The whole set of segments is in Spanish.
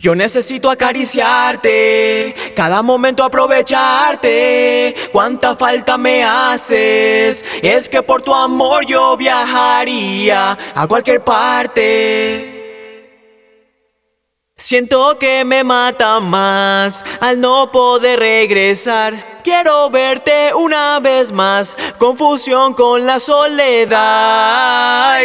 Yo necesito acariciarte, cada momento aprovecharte. Cuánta falta me haces, es que por tu amor yo viajaría a cualquier parte. Siento que me mata más al no poder regresar. Quiero verte una vez más, confusión con la soledad.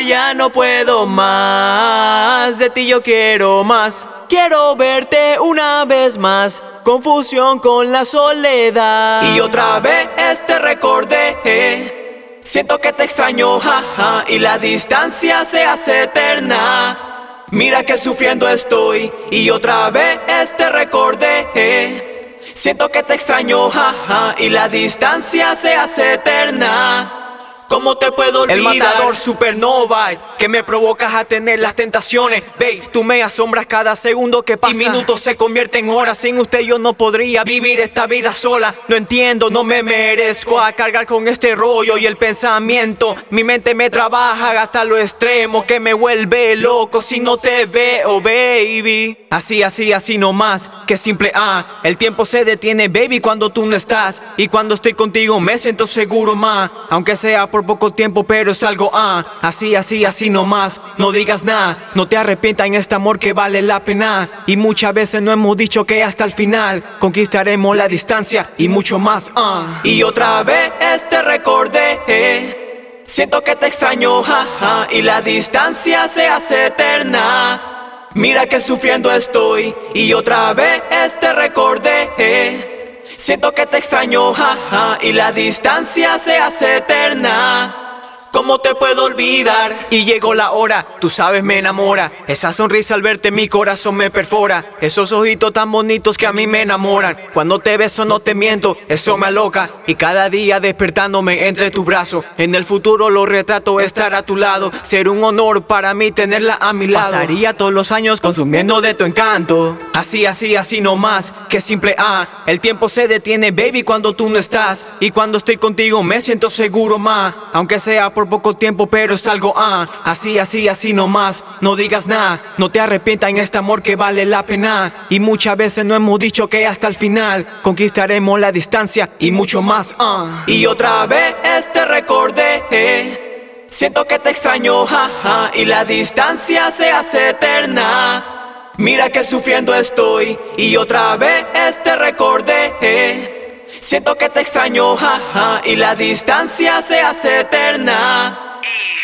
Ya no puedo más, de ti yo quiero más. Quiero verte una vez más, confusión con la soledad. Y otra vez te recordé, siento que te extraño, jaja, y la distancia se hace eterna. Mira que sufriendo estoy, y otra vez te recordé, siento que te extraño, jaja, y la distancia se hace eterna. ¿Cómo te puedo olvidar? El matador supernova que me provocas a tener las tentaciones. Babe, tú me asombras cada segundo que pasa. Y minutos se convierten en horas. Sin usted yo no podría vivir esta vida sola. No entiendo, no me merezco a cargar con este rollo y el pensamiento. Mi mente me trabaja hasta lo extremo que me vuelve loco si no te veo, baby. Así, así, así nomás. Que simple ah. El tiempo se detiene, baby, cuando tú no estás. Y cuando estoy contigo me siento seguro más. Aunque sea por poco tiempo, pero es algo ah. Así, así, así nomás. No digas nada, no te arrepientas en este amor que vale la pena. Y muchas veces no hemos dicho que hasta el final conquistaremos la distancia y mucho más ah. Y otra vez te recordé. Siento que te extraño, jaja, y la distancia se hace eterna. Mira que sufriendo estoy, y otra vez te recordé. Siento que te extraño, jaja, y la distancia se hace eterna. ¿Cómo te puedo olvidar? Y llegó la hora, tú sabes me enamora. Esa sonrisa al verte mi corazón me perfora. Esos ojitos tan bonitos que a mí me enamoran. Cuando te beso no te miento, eso me aloca. Y cada día despertándome entre tus brazos. En el futuro lo retrato estar a tu lado. Ser un honor para mí tenerla a mi lado. Pasaría todos los años consumiendo de tu encanto. Así, así, así nomás. Que simple ah. El tiempo se detiene, baby, cuando tú no estás. Y cuando estoy contigo me siento seguro más. Aunque sea por poco tiempo, pero es algo ah, así, así, así nomás. No digas nada, no te arrepientas en este amor que vale la pena. Y muchas veces no hemos dicho que hasta el final conquistaremos la distancia y mucho más ah. Y otra vez te recordé, siento que te extraño, jaja, y la distancia se hace eterna. Mira que sufriendo estoy y otra vez te recordé. Siento que te extraño, jaja, y la distancia se hace eterna.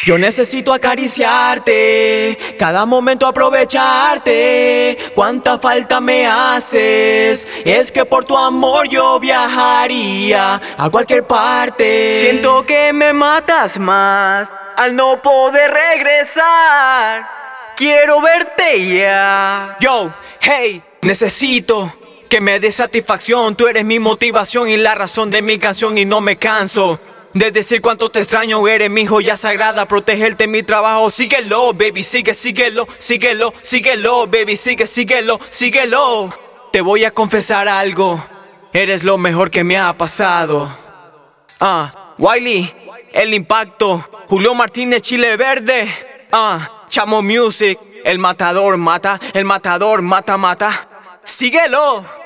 Yo necesito acariciarte, cada momento aprovecharte. Cuánta falta me haces, es que por tu amor yo viajaría a cualquier parte. Siento que me matas más al no poder regresar. Quiero verte ya. Yo, hey, necesito que me dé satisfacción. Tú eres mi motivación y la razón de mi canción y no me canso. De decir cuánto te extraño, eres mi joya sagrada, protegerte mi trabajo. Síguelo, baby, sigue, síguelo, síguelo, síguelo, baby, sigue, síguelo, síguelo. Te voy a confesar algo, eres lo mejor que me ha pasado. Ah, Wiley, el impacto, Julio Martínez, Chile Verde. Ah, Chamo Music, el matador mata, el matador mata, mata. Síguelo.